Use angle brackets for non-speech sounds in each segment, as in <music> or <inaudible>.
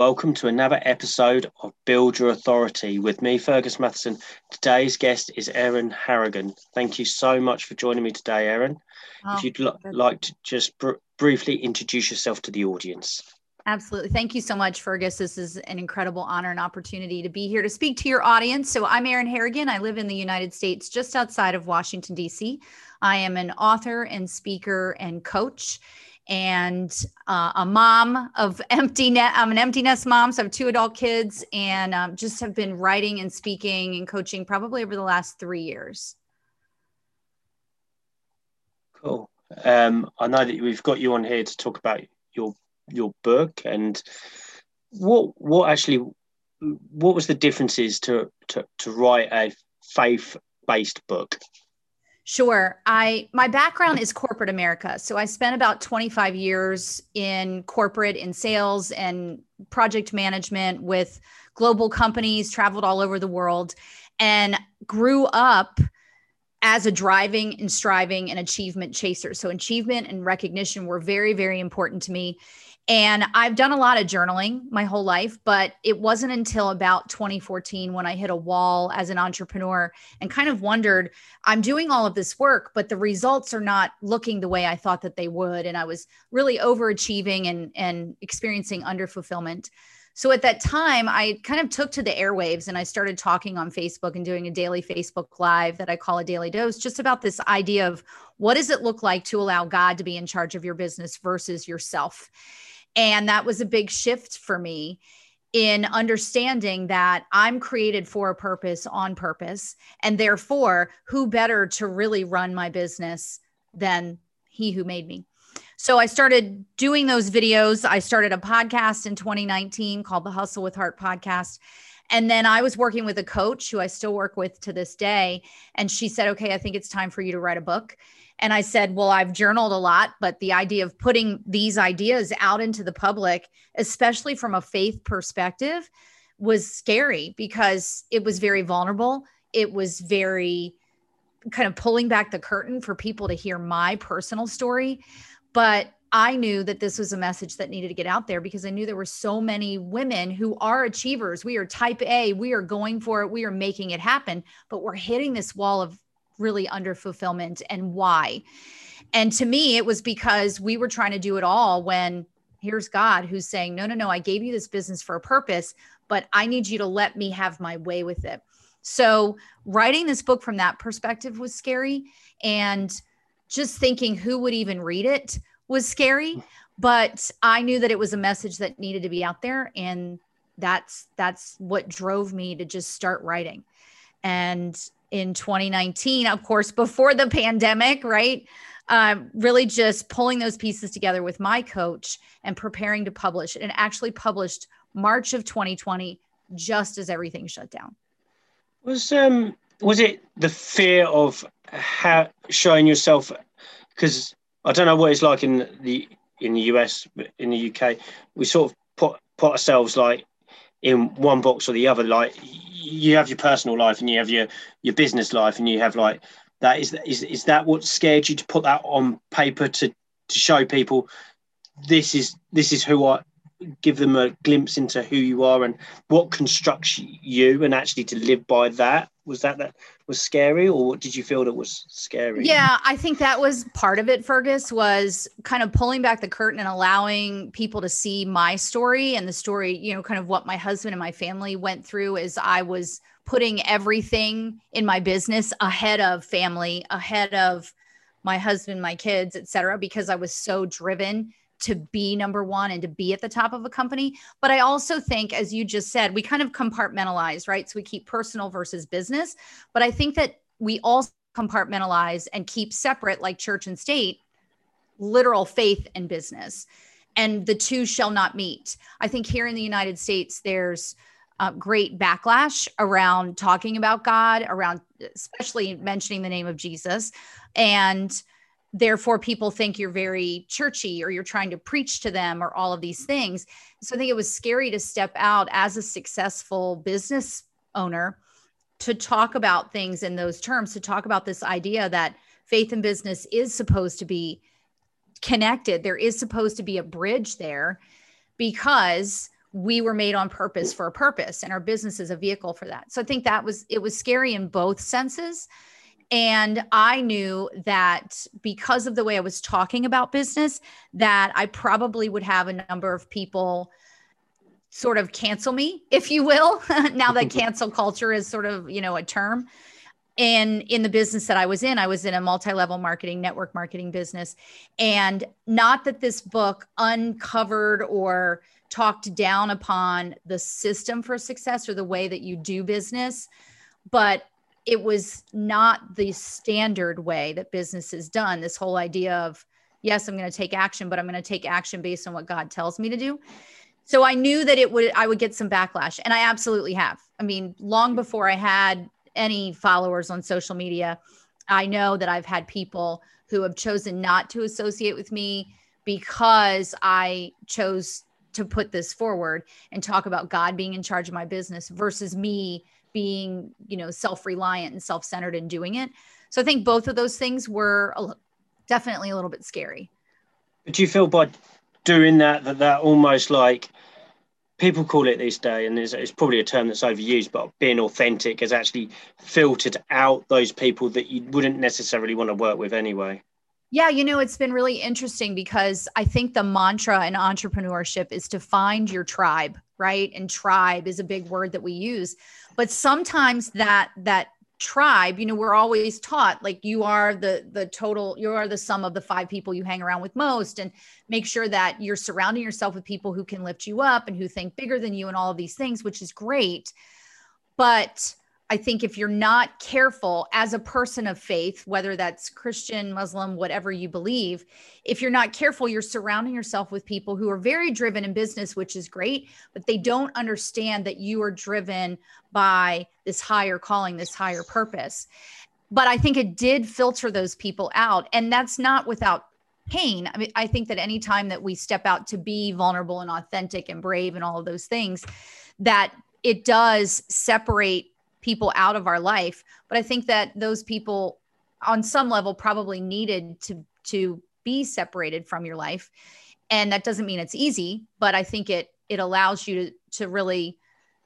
Welcome to another episode of Build Your Authority with me, Fergus Matheson. Today's guest is Erin Harrigan. Thank you so much for joining me today, Erin. Oh, if you'd like to just br- briefly introduce yourself to the audience. Absolutely. Thank you so much, Fergus. This is an incredible honor and opportunity to be here to speak to your audience. So, I'm Erin Harrigan. I live in the United States, just outside of Washington, D.C. I am an author and speaker and coach and uh, a mom of <laughs> empty net. I'm an empty nest mom, so I have two adult kids, and um, just have been writing and speaking and coaching probably over the last three years. Cool. Um, I know that we've got you on here to talk about your your book and what what actually what was the differences to to, to write a faith based book. Sure. I my background is corporate America. So I spent about 25 years in corporate in sales and project management with global companies, traveled all over the world and grew up as a driving and striving and achievement chaser. So achievement and recognition were very very important to me and I've done a lot of journaling my whole life, but it wasn't until about 2014 when I hit a wall as an entrepreneur and kind of wondered I'm doing all of this work, but the results are not looking the way I thought that they would. And I was really overachieving and, and experiencing underfulfillment. So at that time, I kind of took to the airwaves and I started talking on Facebook and doing a daily Facebook Live that I call a daily dose, just about this idea of what does it look like to allow God to be in charge of your business versus yourself. And that was a big shift for me in understanding that I'm created for a purpose on purpose. And therefore, who better to really run my business than he who made me? So I started doing those videos. I started a podcast in 2019 called the Hustle with Heart podcast. And then I was working with a coach who I still work with to this day. And she said, Okay, I think it's time for you to write a book. And I said, Well, I've journaled a lot, but the idea of putting these ideas out into the public, especially from a faith perspective, was scary because it was very vulnerable. It was very kind of pulling back the curtain for people to hear my personal story. But I knew that this was a message that needed to get out there because I knew there were so many women who are achievers. We are type A, we are going for it, we are making it happen, but we're hitting this wall of really under fulfillment and why. And to me, it was because we were trying to do it all when here's God who's saying, No, no, no, I gave you this business for a purpose, but I need you to let me have my way with it. So, writing this book from that perspective was scary. And just thinking who would even read it was scary. But I knew that it was a message that needed to be out there. And that's that's what drove me to just start writing. And in 2019, of course, before the pandemic, right? Um, really just pulling those pieces together with my coach and preparing to publish and actually published March of 2020, just as everything shut down. Was um was it the fear of ha- showing yourself? Because I don't know what it's like in the in the US, in the UK, we sort of put put ourselves like in one box or the other. Like you have your personal life and you have your your business life and you have like that is is is that what scared you to put that on paper to to show people this is this is who I give them a glimpse into who you are and what constructs you and actually to live by that was that that was scary or what did you feel that was scary? Yeah i think that was part of it fergus was kind of pulling back the curtain and allowing people to see my story and the story you know kind of what my husband and my family went through as i was putting everything in my business ahead of family ahead of my husband my kids etc because i was so driven to be number one and to be at the top of a company. But I also think, as you just said, we kind of compartmentalize, right? So we keep personal versus business. But I think that we also compartmentalize and keep separate, like church and state, literal faith and business. And the two shall not meet. I think here in the United States, there's uh, great backlash around talking about God, around especially mentioning the name of Jesus. And therefore people think you're very churchy or you're trying to preach to them or all of these things so i think it was scary to step out as a successful business owner to talk about things in those terms to talk about this idea that faith and business is supposed to be connected there is supposed to be a bridge there because we were made on purpose for a purpose and our business is a vehicle for that. So I think that was it was scary in both senses. And I knew that because of the way I was talking about business, that I probably would have a number of people sort of cancel me, if you will, <laughs> now that <laughs> cancel culture is sort of, you know, a term. And in the business that I was in, I was in a multi level marketing, network marketing business. And not that this book uncovered or talked down upon the system for success or the way that you do business, but it was not the standard way that business is done. This whole idea of, yes, I'm going to take action, but I'm going to take action based on what God tells me to do. So I knew that it would, I would get some backlash, and I absolutely have. I mean, long before I had any followers on social media, I know that I've had people who have chosen not to associate with me because I chose to put this forward and talk about God being in charge of my business versus me being, you know, self-reliant and self-centered in doing it. So I think both of those things were definitely a little bit scary. But do you feel by doing that that that almost like people call it this day, and it's, it's probably a term that's overused, but being authentic has actually filtered out those people that you wouldn't necessarily want to work with anyway. Yeah, you know, it's been really interesting because I think the mantra in entrepreneurship is to find your tribe, right? And tribe is a big word that we use. But sometimes that that tribe you know we're always taught like you are the the total you are the sum of the five people you hang around with most and make sure that you're surrounding yourself with people who can lift you up and who think bigger than you and all of these things which is great but I think if you're not careful as a person of faith, whether that's Christian, Muslim, whatever you believe, if you're not careful, you're surrounding yourself with people who are very driven in business, which is great, but they don't understand that you are driven by this higher calling, this higher purpose. But I think it did filter those people out. And that's not without pain. I mean, I think that anytime that we step out to be vulnerable and authentic and brave and all of those things, that it does separate people out of our life. But i think that those people on some level probably needed to to be separated from your life. And that doesn't mean it's easy but i think it it allows you to to really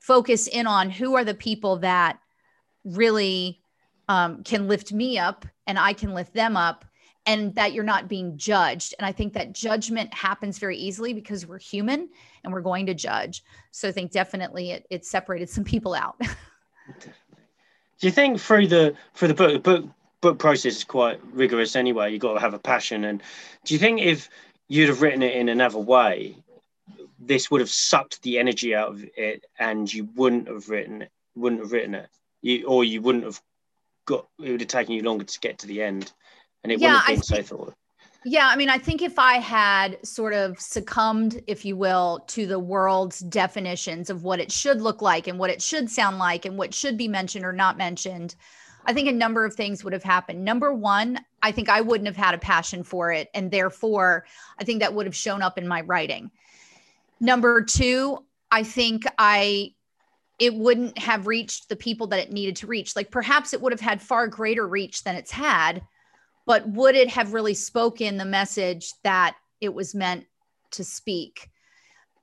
focus in on who are the people that really um, can lift me up and i can lift them up and that you're not being judged. And i think that judgment happens very easily because we're human and we're going to judge. So i think definitely it, it separated some people out <laughs> Do you think through the through the book the book book process is quite rigorous anyway? You've got to have a passion. And do you think if you'd have written it in another way, this would have sucked the energy out of it, and you wouldn't have written it, wouldn't have written it, you, or you wouldn't have got. It would have taken you longer to get to the end, and it yeah, wouldn't have been I so thought. Yeah, I mean, I think if I had sort of succumbed, if you will, to the world's definitions of what it should look like and what it should sound like and what should be mentioned or not mentioned, I think a number of things would have happened. Number one, I think I wouldn't have had a passion for it. And therefore, I think that would have shown up in my writing. Number two, I think I it wouldn't have reached the people that it needed to reach. Like perhaps it would have had far greater reach than it's had but would it have really spoken the message that it was meant to speak?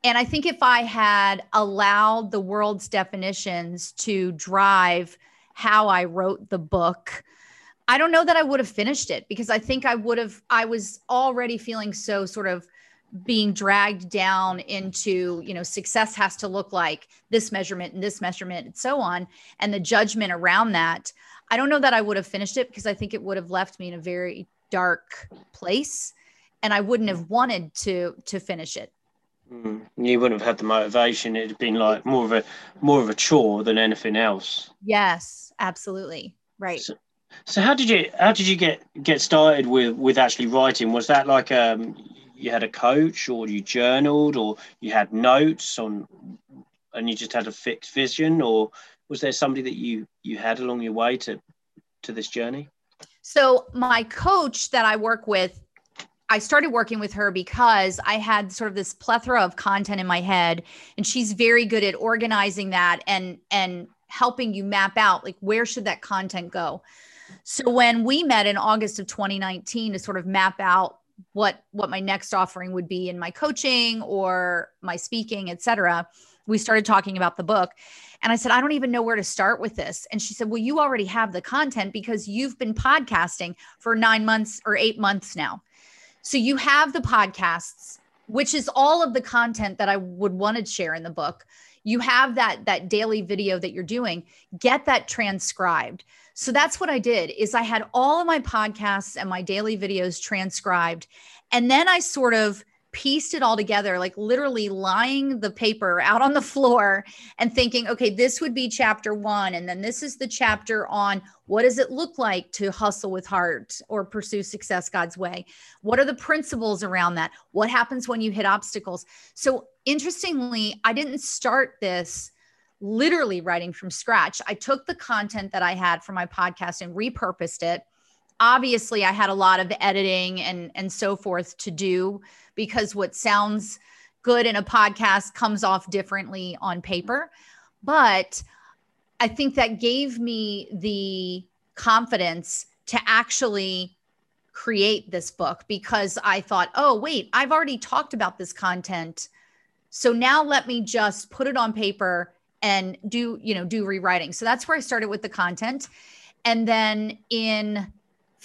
And I think if I had allowed the world's definitions to drive how I wrote the book, I don't know that I would have finished it because I think I would have, I was already feeling so sort of being dragged down into, you know, success has to look like this measurement and this measurement and so on. And the judgment around that. I don't know that I would have finished it because I think it would have left me in a very dark place and I wouldn't have wanted to to finish it. Mm, you wouldn't have had the motivation. It'd been like more of a more of a chore than anything else. Yes, absolutely. Right. So, so how did you how did you get get started with with actually writing? Was that like um you had a coach or you journaled or you had notes on and you just had a fixed vision or was there somebody that you you had along your way to to this journey so my coach that i work with I started working with her because I had sort of this plethora of content in my head and she's very good at organizing that and and helping you map out like where should that content go. So when we met in August of 2019 to sort of map out what what my next offering would be in my coaching or my speaking, etc. We started talking about the book. And I said, I don't even know where to start with this. And she said, Well, you already have the content because you've been podcasting for nine months or eight months now. So you have the podcasts, which is all of the content that I would want to share in the book. You have that that daily video that you're doing. Get that transcribed. So that's what I did is I had all of my podcasts and my daily videos transcribed and then I sort of pieced it all together, like literally lying the paper out on the floor and thinking, okay, this would be chapter one. And then this is the chapter on what does it look like to hustle with heart or pursue success God's way? What are the principles around that? What happens when you hit obstacles? So, interestingly, I didn't start this literally writing from scratch. I took the content that I had from my podcast and repurposed it obviously i had a lot of editing and and so forth to do because what sounds good in a podcast comes off differently on paper. But i think that gave me the confidence to actually create this book because i thought oh wait i've already talked about this content. So now let me just put it on paper and do you know do rewriting. So that's where i started with the content. And then in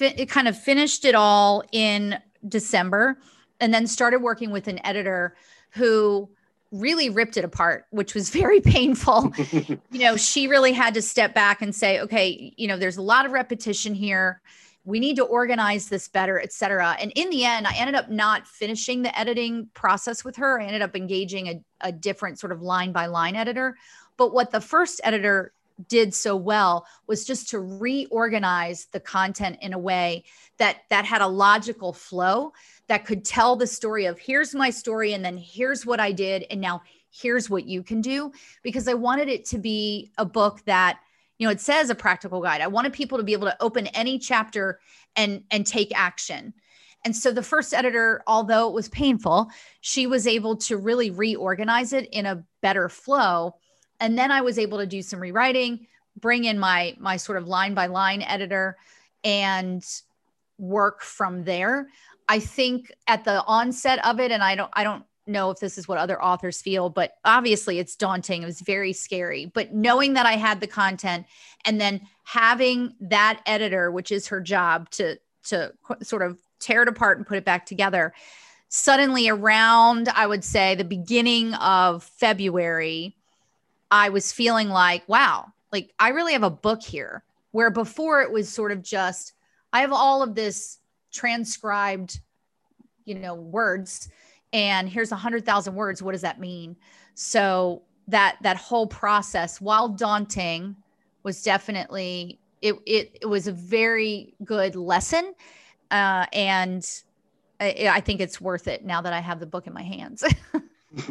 it kind of finished it all in December and then started working with an editor who really ripped it apart, which was <laughs> very painful. you know, she really had to step back and say, okay, you know, there's a lot of repetition here. We need to organize this better, et cetera. And in the end, I ended up not finishing the editing process with her. I ended up engaging a, a different sort of line by line editor. But what the first editor did so well was just to reorganize the content in a way that that had a logical flow that could tell the story of here's my story and then here's what I did and now here's what you can do because I wanted it to be a book that you know it says a practical guide. I wanted people to be able to open any chapter and and take action. And so the first editor, although it was painful, she was able to really reorganize it in a better flow and then I was able to do some rewriting, bring in my my sort of line by line editor and work from there. I think at the onset of it and I don't I don't know if this is what other authors feel, but obviously it's daunting. It was very scary. But knowing that I had the content and then having that editor, which is her job to to sort of tear it apart and put it back together, suddenly around I would say the beginning of February, I was feeling like, wow, like I really have a book here. Where before it was sort of just, I have all of this transcribed, you know, words, and here's a hundred thousand words. What does that mean? So that that whole process, while daunting, was definitely it. It, it was a very good lesson, uh, and I, I think it's worth it now that I have the book in my hands. <laughs>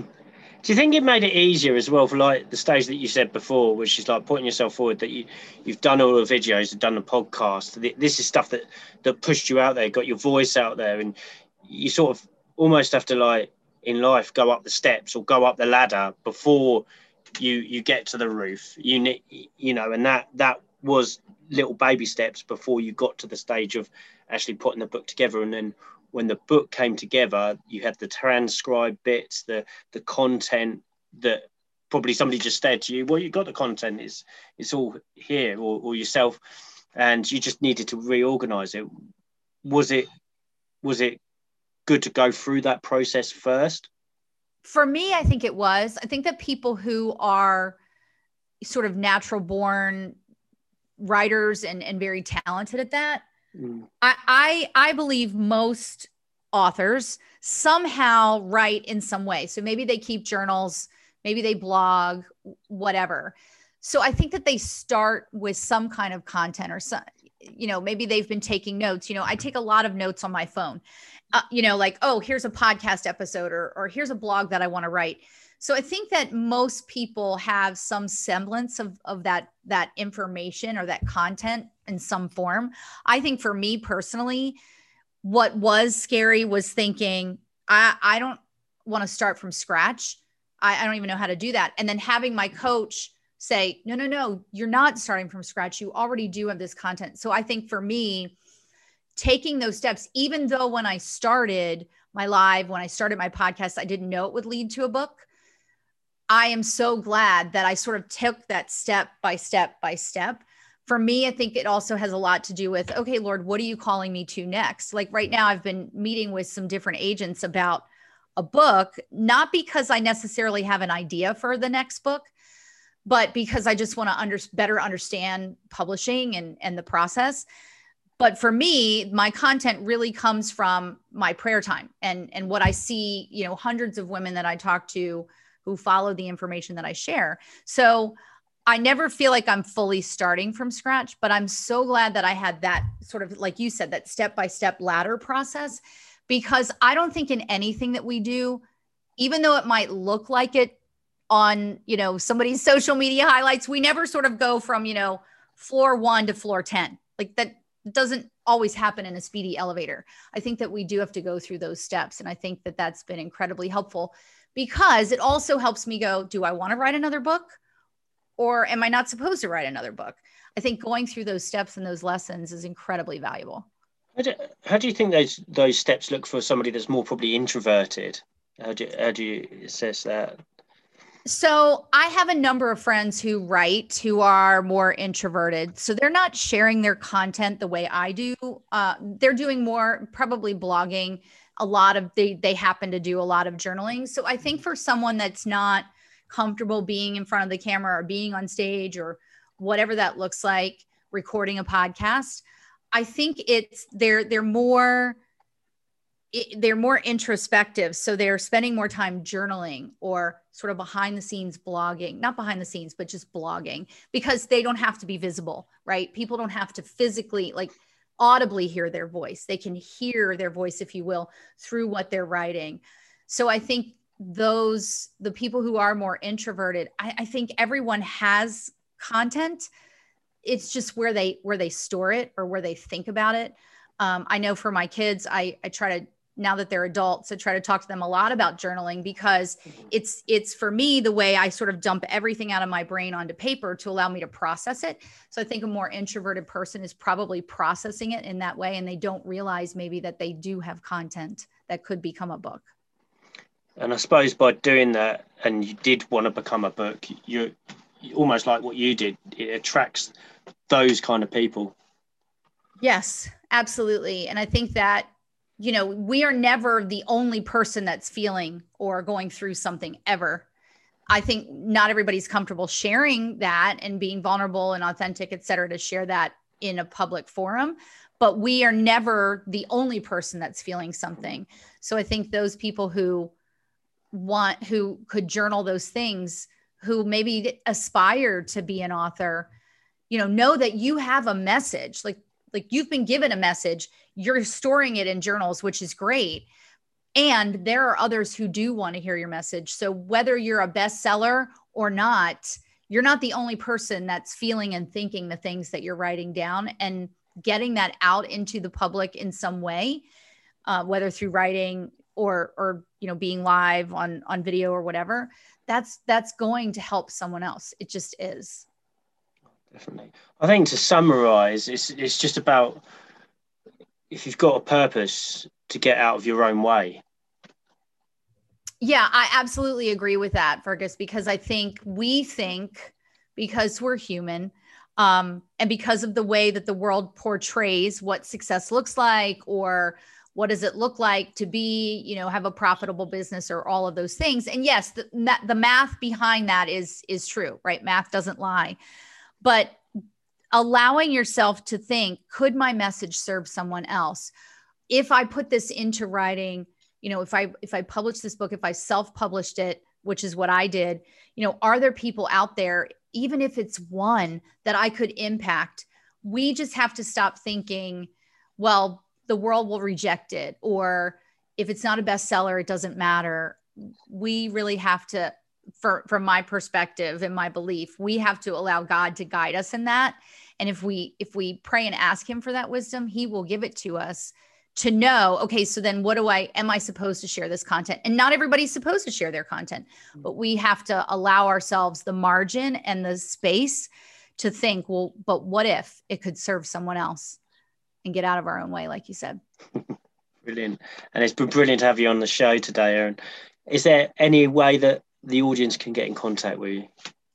Do you think it made it easier as well for like the stage that you said before, which is like putting yourself forward that you you've done all the videos, you've done the podcast. This is stuff that that pushed you out there, got your voice out there, and you sort of almost have to like in life go up the steps or go up the ladder before you you get to the roof. You need you know, and that that was little baby steps before you got to the stage of actually putting the book together and then when the book came together, you had the transcribed bits, the the content that probably somebody just said to you, well, you got the content, it's it's all here, or, or yourself, and you just needed to reorganize it. Was it was it good to go through that process first? For me, I think it was. I think that people who are sort of natural born writers and, and very talented at that Mm. I, I I believe most authors somehow write in some way. So maybe they keep journals, maybe they blog, whatever. So I think that they start with some kind of content or some, you know, maybe they've been taking notes. You know, I take a lot of notes on my phone. Uh, you know, like oh, here's a podcast episode or or here's a blog that I want to write. So I think that most people have some semblance of, of that that information or that content in some form. I think for me personally, what was scary was thinking, I, I don't want to start from scratch. I, I don't even know how to do that. And then having my coach say, no, no, no, you're not starting from scratch. You already do have this content. So I think for me, taking those steps, even though when I started my live, when I started my podcast, I didn't know it would lead to a book. I am so glad that I sort of took that step by step by step. For me, I think it also has a lot to do with, okay, Lord, what are you calling me to next? Like right now, I've been meeting with some different agents about a book, not because I necessarily have an idea for the next book, but because I just want to under, better understand publishing and, and the process. But for me, my content really comes from my prayer time and, and what I see, you know, hundreds of women that I talk to who follow the information that I share. So I never feel like I'm fully starting from scratch, but I'm so glad that I had that sort of, like you said, that step by step ladder process because I don't think in anything that we do, even though it might look like it on, you know, somebody's <laughs> social media highlights, we never sort of go from, you know, floor one to floor 10. Like that doesn't always happen in a speedy elevator. I think that we do have to go through those steps. And I think that that's been incredibly helpful because it also helps me go, do I want to write another book? Or am I not supposed to write another book? I think going through those steps and those lessons is incredibly valuable. How do, how do you think those those steps look for somebody that's more probably introverted? How do how do you assess that? So I have a number of friends who write who are more introverted. So they're not sharing their content the way I do. Uh, they're doing more probably blogging. A lot of they they happen to do a lot of journaling. So I think for someone that's not comfortable being in front of the camera or being on stage or whatever that looks like, recording a podcast, I think it's they're they're more they're more introspective. So they're spending more time journaling or sort of behind the scenes blogging not behind the scenes but just blogging because they don't have to be visible right? People don't have to physically like audibly hear their voice. They can hear their voice if you will through what they're writing. So i think those the people who are more introverted I, I think everyone has content. It's just where they where they store it or where they think about it. Um, i know for my kids i i try to now that they're adults i try to talk to them a lot about journaling because it's it's for me the way i sort of dump everything out of my brain onto paper to allow me to process it. So i think a more introverted person is probably processing it in that way and they don't realize maybe that they do have content that could become a book and i suppose by doing that and you did want to become a book you almost like what you did it attracts those kind of people. Yes absolutely. And i think that you know we are never the only person that's feeling or going through something ever. I think not everybody's comfortable sharing that and being vulnerable and authentic et cetera to share that in a public forum. But we are never the only person that's feeling something. So i think those people who want who could journal those things who maybe aspire to be an author you know know that you have a message. Like like you've been given a message you're storing it in journals which is great. And there are others who do want to hear your message. So whether you're a bestseller or not you're not the only person that's feeling and thinking the things that you're writing down and getting that out into the public in some way uh, whether through writing or or you know being live on on video or whatever that's that's going to help someone else. It just is. Definitely. I think to summarize it's it's just about if you've got a purpose to get out of your own way. Yeah i absolutely agree with that fergus because i think we think because we're human um, and because of the way that the world portrays what success looks like or what does it look like to be you know have a profitable business or all of those things. And yes the, the math behind that is is true right? Math doesn't lie. But allowing yourself to think could my message serve someone else? If i put this into writing you know if i if i publish this book if i self-published it which is what i did you know are there people out there even if it's one that i could impact? We just have to stop thinking well the world will reject it or if it's not a bestseller it doesn't matter. We really have to for, from my perspective and my belief we have to allow god to guide us in that. And if we if we pray and ask him for that wisdom he will give it to us to know okay so then what do i am i supposed to share this content? And not everybody's supposed to share their content mm-hmm. but we have to allow ourselves the margin and the space to think well but what if it could serve someone else and get out of our own way, like you said. <laughs> brilliant. And it's been brilliant to have you on the show today, Erin. Is there any way that the audience can get in contact with you?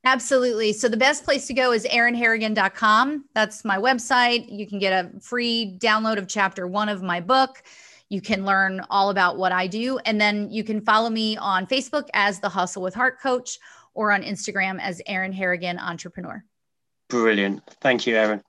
Absolutely. So the best place to go is erinharrigan.com. That's my website. You can get a free download of chapter one of my book. You can learn all about what I do. And then you can follow me on Facebook as the Hustle with Heart Coach or on Instagram as Erin Harrigan Entrepreneur. Brilliant. Thank you, Erin.